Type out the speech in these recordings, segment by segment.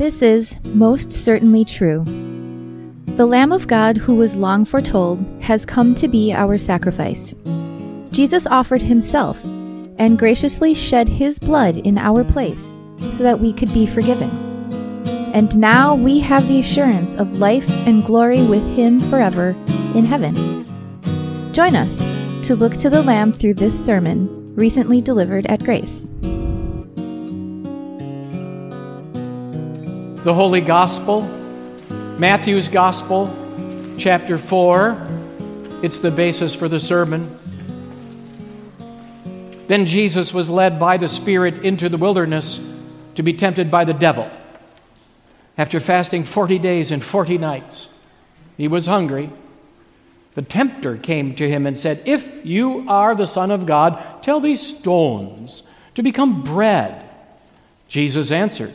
This is most certainly true. The Lamb of God, who was long foretold, has come to be our sacrifice. Jesus offered himself and graciously shed his blood in our place so that we could be forgiven. And now we have the assurance of life and glory with him forever in heaven. Join us to look to the Lamb through this sermon recently delivered at Grace. The Holy Gospel, Matthew's Gospel, chapter 4. It's the basis for the sermon. Then Jesus was led by the Spirit into the wilderness to be tempted by the devil. After fasting 40 days and 40 nights, he was hungry. The tempter came to him and said, If you are the Son of God, tell these stones to become bread. Jesus answered,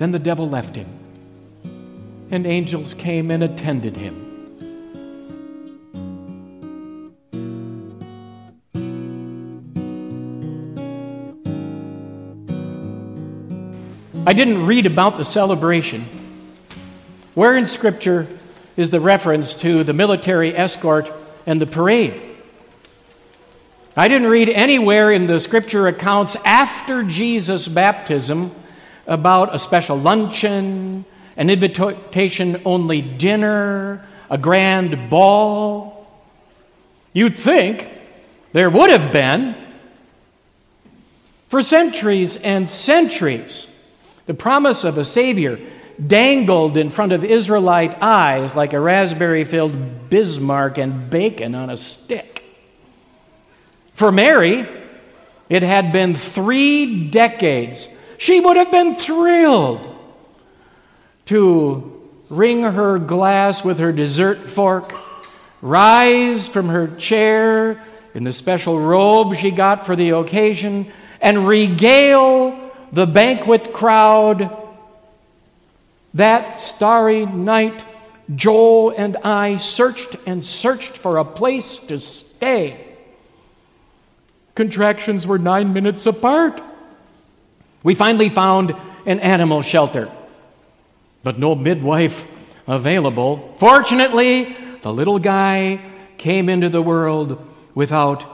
Then the devil left him, and angels came and attended him. I didn't read about the celebration. Where in Scripture is the reference to the military escort and the parade? I didn't read anywhere in the Scripture accounts after Jesus' baptism about a special luncheon, an invitation only dinner, a grand ball. You'd think there would have been. For centuries and centuries, the promise of a Savior dangled in front of Israelite eyes like a raspberry filled Bismarck and bacon on a stick. For Mary, it had been three decades. She would have been thrilled to ring her glass with her dessert fork, rise from her chair in the special robe she got for the occasion, and regale the banquet crowd. That starry night, Joe and I searched and searched for a place to stay. Contractions were nine minutes apart. We finally found an animal shelter, but no midwife available. Fortunately, the little guy came into the world without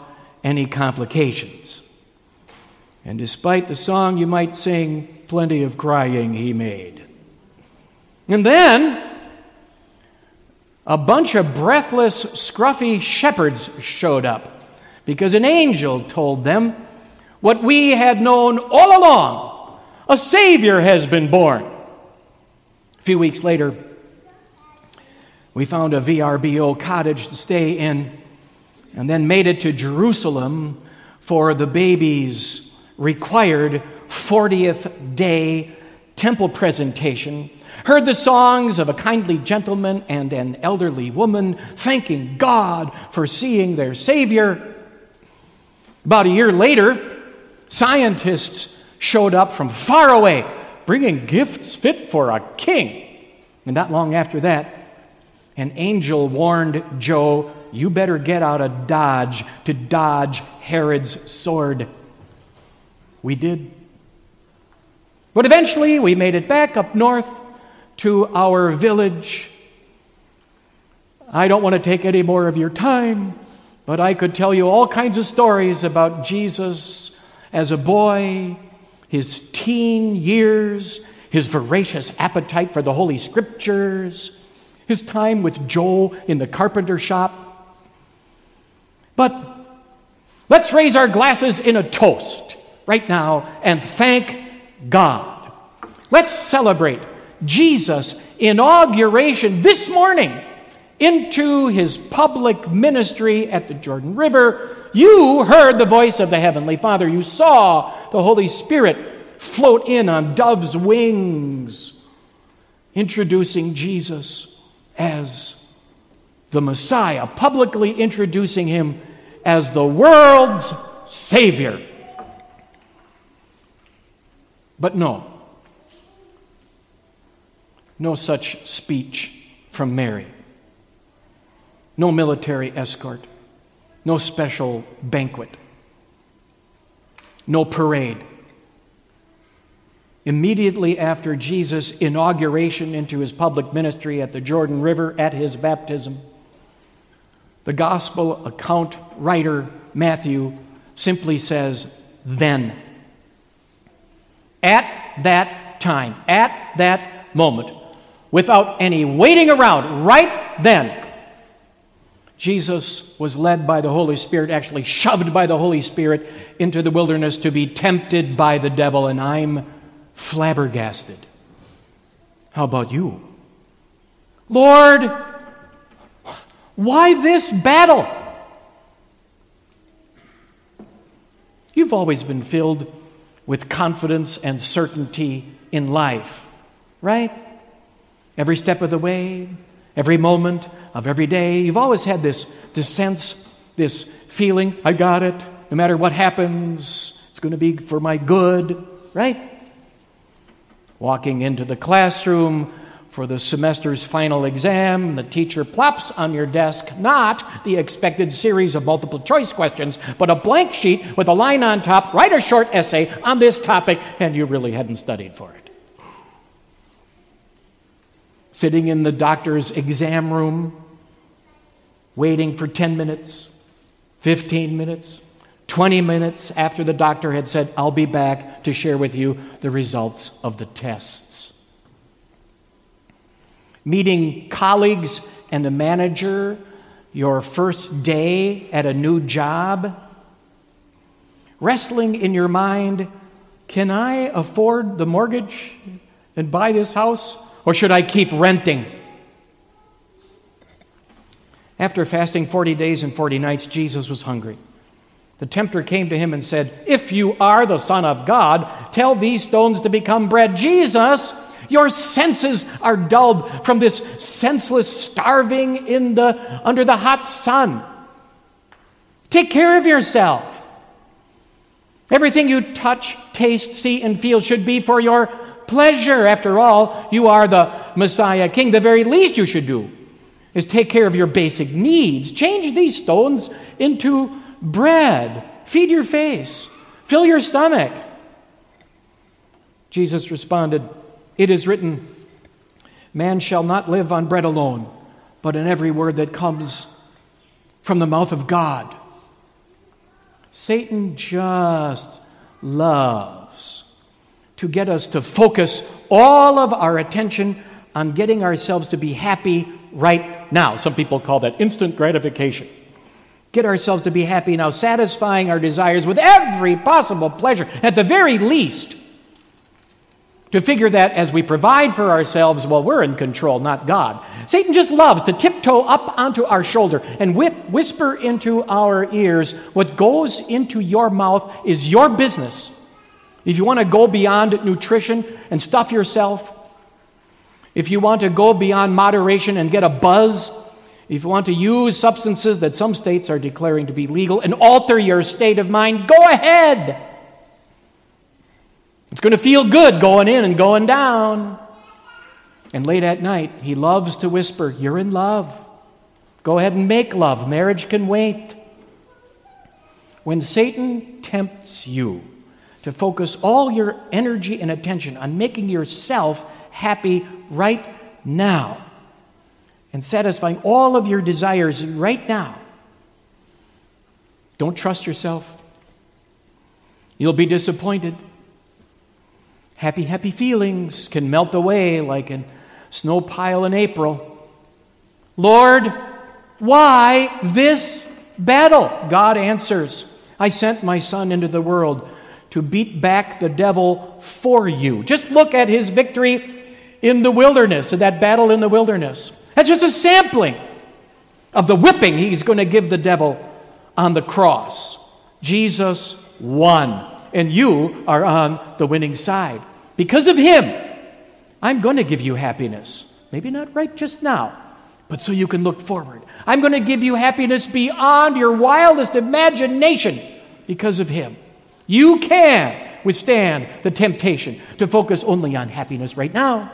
any complications. And despite the song you might sing, plenty of crying he made. And then a bunch of breathless, scruffy shepherds showed up because an angel told them what we had known all along a Savior has been born. A few weeks later, we found a VRBO cottage to stay in and then made it to Jerusalem for the baby's required 40th day temple presentation, heard the songs of a kindly gentleman and an elderly woman thanking God for seeing their Savior. About a year later, scientists showed up from far away, bringing gifts fit for a king. And not long after that, an angel warned Joe, You better get out of Dodge to dodge Herod's sword. We did. But eventually, we made it back up north to our village. I don't want to take any more of your time, but I could tell you all kinds of stories about Jesus as a boy his teen years, his voracious appetite for the Holy Scriptures, his time with Joe in the carpenter shop. But let's raise our glasses in a toast right now and thank God. Let's celebrate Jesus' inauguration this morning into his public ministry at the Jordan River. You heard the voice of the Heavenly Father. You saw the Holy Spirit float in on dove's wings, introducing Jesus as the Messiah, publicly introducing him as the world's Savior. But no, no such speech from Mary. No military escort. No special banquet. No parade. Immediately after Jesus' inauguration into his public ministry at the Jordan River at his baptism, the gospel account writer Matthew simply says, then. At that time, at that moment, without any waiting around, right then, Jesus was led by the Holy Spirit, actually shoved by the Holy Spirit into the wilderness to be tempted by the devil, and I'm flabbergasted. How about you? Lord, why this battle? You've always been filled with confidence and certainty in life, right? Every step of the way, every moment of every day. You've always had this, this sense, this feeling, I got it. No matter what happens, it's going to be for my good, right? Walking into the classroom for the semester's final exam, the teacher plops on your desk not the expected series of multiple choice questions, but a blank sheet with a line on top. Write a short essay on this topic, and you really hadn't studied for it sitting in the doctor's exam room, waiting for 10 minutes, 15 minutes, 20 minutes after the doctor had said, I'll be back to share with you the results of the tests. Meeting colleagues and a manager, your first day at a new job, wrestling in your mind, can I afford the mortgage and buy this house? Or should I keep renting? After fasting 40 days and 40 nights, Jesus was hungry. The tempter came to him and said, If you are the Son of God, tell these stones to become bread. Jesus, your senses are dulled from this senseless starving in the, under the hot sun. Take care of yourself. Everything you touch, taste, see, and feel should be for your pleasure. After all, you are the Messiah King. The very least you should do is take care of your basic needs. Change these stones into bread. Feed your face. Fill your stomach. Jesus responded, It is written, Man shall not live on bread alone, but in every word that comes from the mouth of God. Satan just loves to get us to focus all of our attention on getting ourselves to be happy right now. Some people call that instant gratification. Get ourselves to be happy now, satisfying our desires with every possible pleasure, at the very least. To figure that as we provide for ourselves, well, we're in control, not God. Satan just loves to tiptoe up onto our shoulder and whip, whisper into our ears what goes into your mouth is your business if you want to go beyond nutrition and stuff yourself, if you want to go beyond moderation and get a buzz, if you want to use substances that some states are declaring to be legal and alter your state of mind, go ahead. It's going to feel good going in and going down. And late at night, he loves to whisper, You're in love. Go ahead and make love. Marriage can wait. When Satan tempts you, to focus all your energy and attention on making yourself happy right now and satisfying all of your desires right now. Don't trust yourself. You'll be disappointed. Happy, happy feelings can melt away like a snow pile in April. Lord, why this battle? God answers, I sent my son into the world to beat back the devil for you. Just look at his victory in the wilderness, in that battle in the wilderness. That's just a sampling of the whipping he's going to give the devil on the cross. Jesus won, and you are on the winning side. Because of him, I'm going to give you happiness. Maybe not right just now, but so you can look forward. I'm going to give you happiness beyond your wildest imagination because of him. You can withstand the temptation to focus only on happiness right now.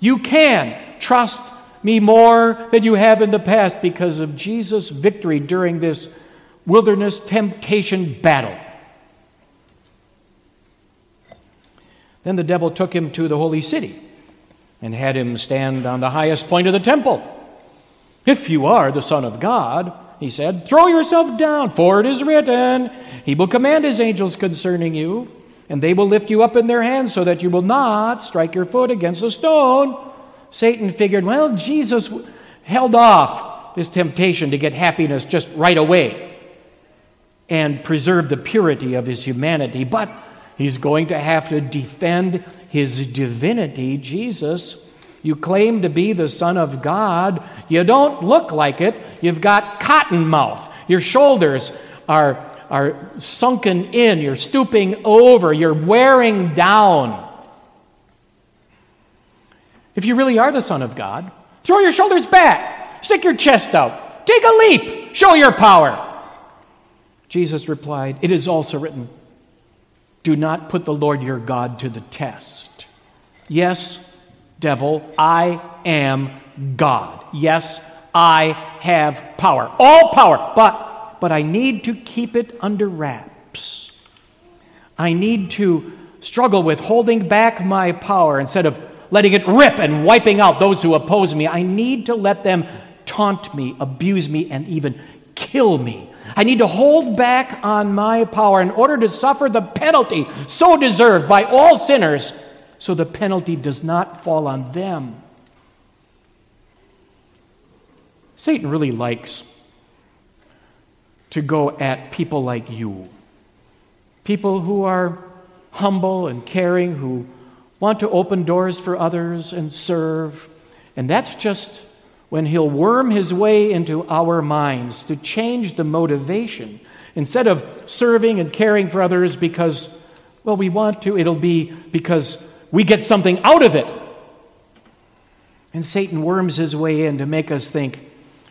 You can trust me more than you have in the past because of Jesus' victory during this wilderness temptation battle. Then the devil took him to the holy city and had him stand on the highest point of the temple. If you are the Son of God, he said, throw yourself down, for it is written, He will command His angels concerning you, and they will lift you up in their hands so that you will not strike your foot against a stone. Satan figured, well, Jesus held off this temptation to get happiness just right away and preserve the purity of his humanity, but he's going to have to defend his divinity. Jesus you claim to be the Son of God. You don't look like it. You've got cotton mouth. Your shoulders are, are sunken in. You're stooping over. You're wearing down. If you really are the Son of God, throw your shoulders back. Stick your chest out. Take a leap. Show your power. Jesus replied, It is also written, Do not put the Lord your God to the test. Yes, devil, I am God. Yes, I have power. All power. But but I need to keep it under wraps. I need to struggle with holding back my power instead of letting it rip and wiping out those who oppose me. I need to let them taunt me, abuse me, and even kill me. I need to hold back on my power in order to suffer the penalty so deserved by all sinners so the penalty does not fall on them. Satan really likes to go at people like you, people who are humble and caring, who want to open doors for others and serve. And that's just when he'll worm his way into our minds to change the motivation. Instead of serving and caring for others because, well, we want to, it'll be because we get something out of it. And Satan worms his way in to make us think,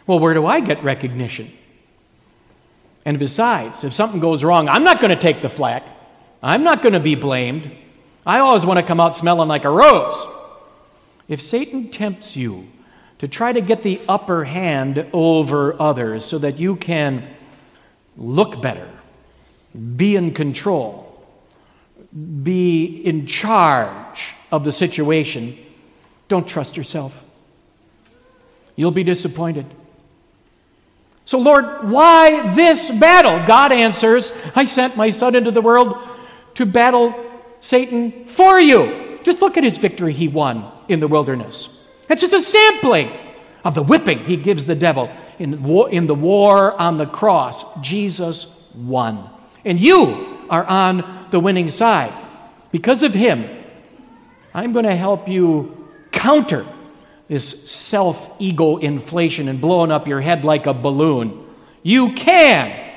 well, where do I get recognition? And besides, if something goes wrong, I'm not going to take the flak. I'm not going to be blamed. I always want to come out smelling like a rose. If Satan tempts you to try to get the upper hand over others so that you can look better, be in control, be in charge of the situation, don't trust yourself. You'll be disappointed. So, Lord, why this battle? God answers, I sent my son into the world to battle Satan for you. Just look at his victory he won in the wilderness. It's just a sampling of the whipping he gives the devil in, war, in the war on the cross. Jesus won. And you are on the winning side. Because of him, I'm going to help you counter this self ego inflation and blowing up your head like a balloon. You can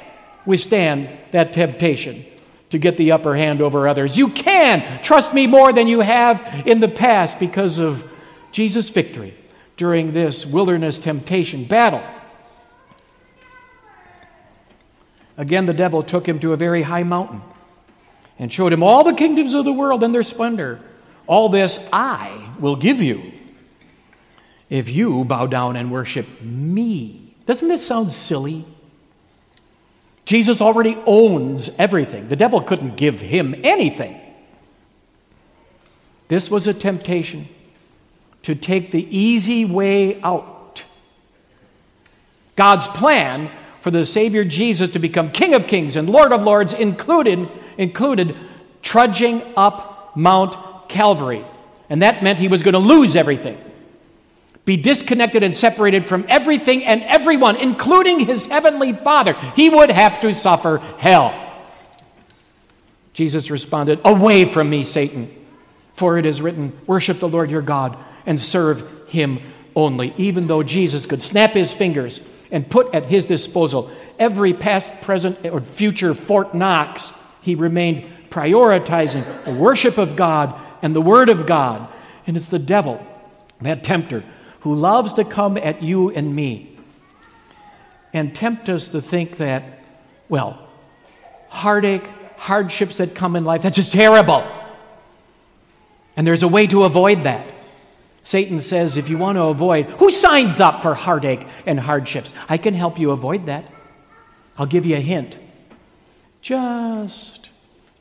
withstand that temptation to get the upper hand over others. You can trust me more than you have in the past because of Jesus' victory during this wilderness temptation battle. Again, the devil took him to a very high mountain and showed him all the kingdoms of the world and their splendor. All this I will give you if you bow down and worship me. Doesn't this sound silly? Jesus already owns everything. The devil couldn't give him anything. This was a temptation to take the easy way out. God's plan for the Savior Jesus to become King of Kings and Lord of Lords included included trudging up Mount Calvary. And that meant he was going to lose everything, be disconnected and separated from everything and everyone, including his heavenly Father. He would have to suffer hell. Jesus responded, Away from me, Satan, for it is written, Worship the Lord your God and serve him only. Even though Jesus could snap his fingers and put at his disposal every past, present, or future Fort Knox, he remained prioritizing the worship of God and the Word of God. And it's the devil, that tempter, who loves to come at you and me and tempt us to think that, well, heartache, hardships that come in life, that's just terrible. And there's a way to avoid that. Satan says, if you want to avoid, who signs up for heartache and hardships? I can help you avoid that. I'll give you a hint. Just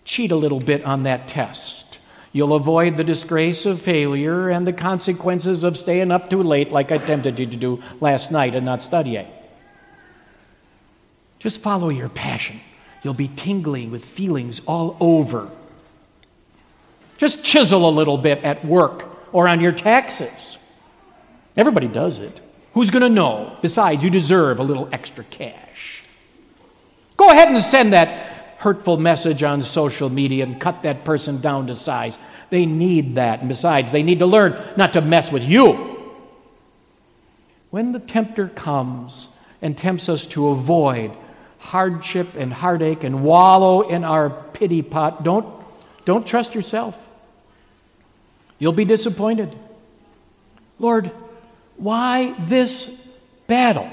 cheat a little bit on that test. You'll avoid the disgrace of failure and the consequences of staying up too late, like I tempted you to do last night and not studying. Just follow your passion. You'll be tingling with feelings all over. Just chisel a little bit at work or on your taxes. Everybody does it. Who's going to know? Besides, you deserve a little extra cash. Go ahead and send that hurtful message on social media and cut that person down to size. They need that. And besides, they need to learn not to mess with you. When the tempter comes and tempts us to avoid hardship and heartache and wallow in our pity pot, don't, don't trust yourself. You'll be disappointed. Lord, why this battle?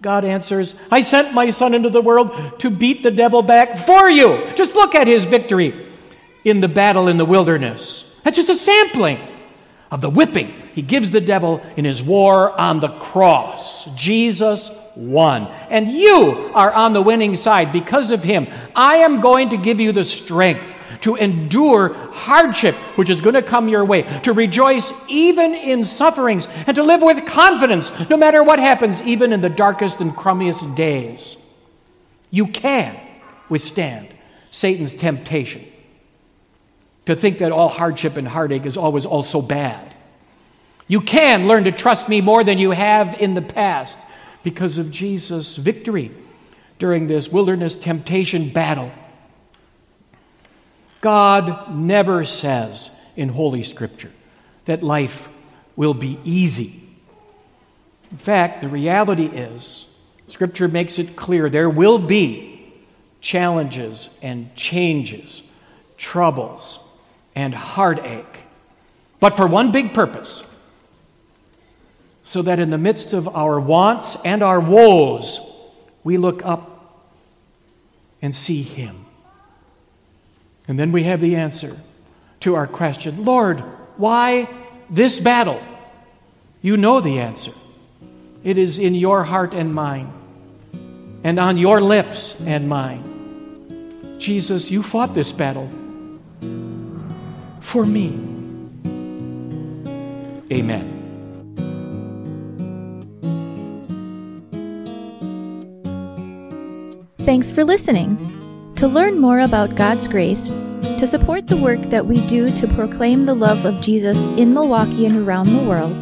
God answers, I sent my son into the world to beat the devil back for you. Just look at his victory in the battle in the wilderness. That's just a sampling of the whipping he gives the devil in his war on the cross. Jesus won. And you are on the winning side because of him. I am going to give you the strength to endure hardship which is going to come your way, to rejoice even in sufferings, and to live with confidence no matter what happens, even in the darkest and crummiest days. You can withstand Satan's temptation to think that all hardship and heartache is always also bad. You can learn to trust me more than you have in the past because of Jesus' victory during this wilderness temptation battle. God never says in Holy Scripture that life will be easy. In fact, the reality is, Scripture makes it clear there will be challenges and changes, troubles and heartache, but for one big purpose so that in the midst of our wants and our woes, we look up and see Him. And then we have the answer to our question Lord, why this battle? You know the answer. It is in your heart and mine, and on your lips and mine. Jesus, you fought this battle for me. Amen. Thanks for listening. To learn more about God's grace, to support the work that we do to proclaim the love of Jesus in Milwaukee and around the world,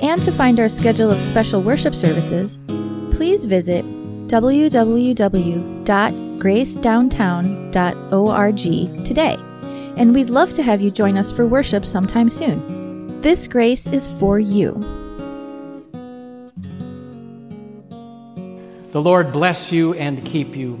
and to find our schedule of special worship services, please visit www.gracedowntown.org today. And we'd love to have you join us for worship sometime soon. This grace is for you. The Lord bless you and keep you.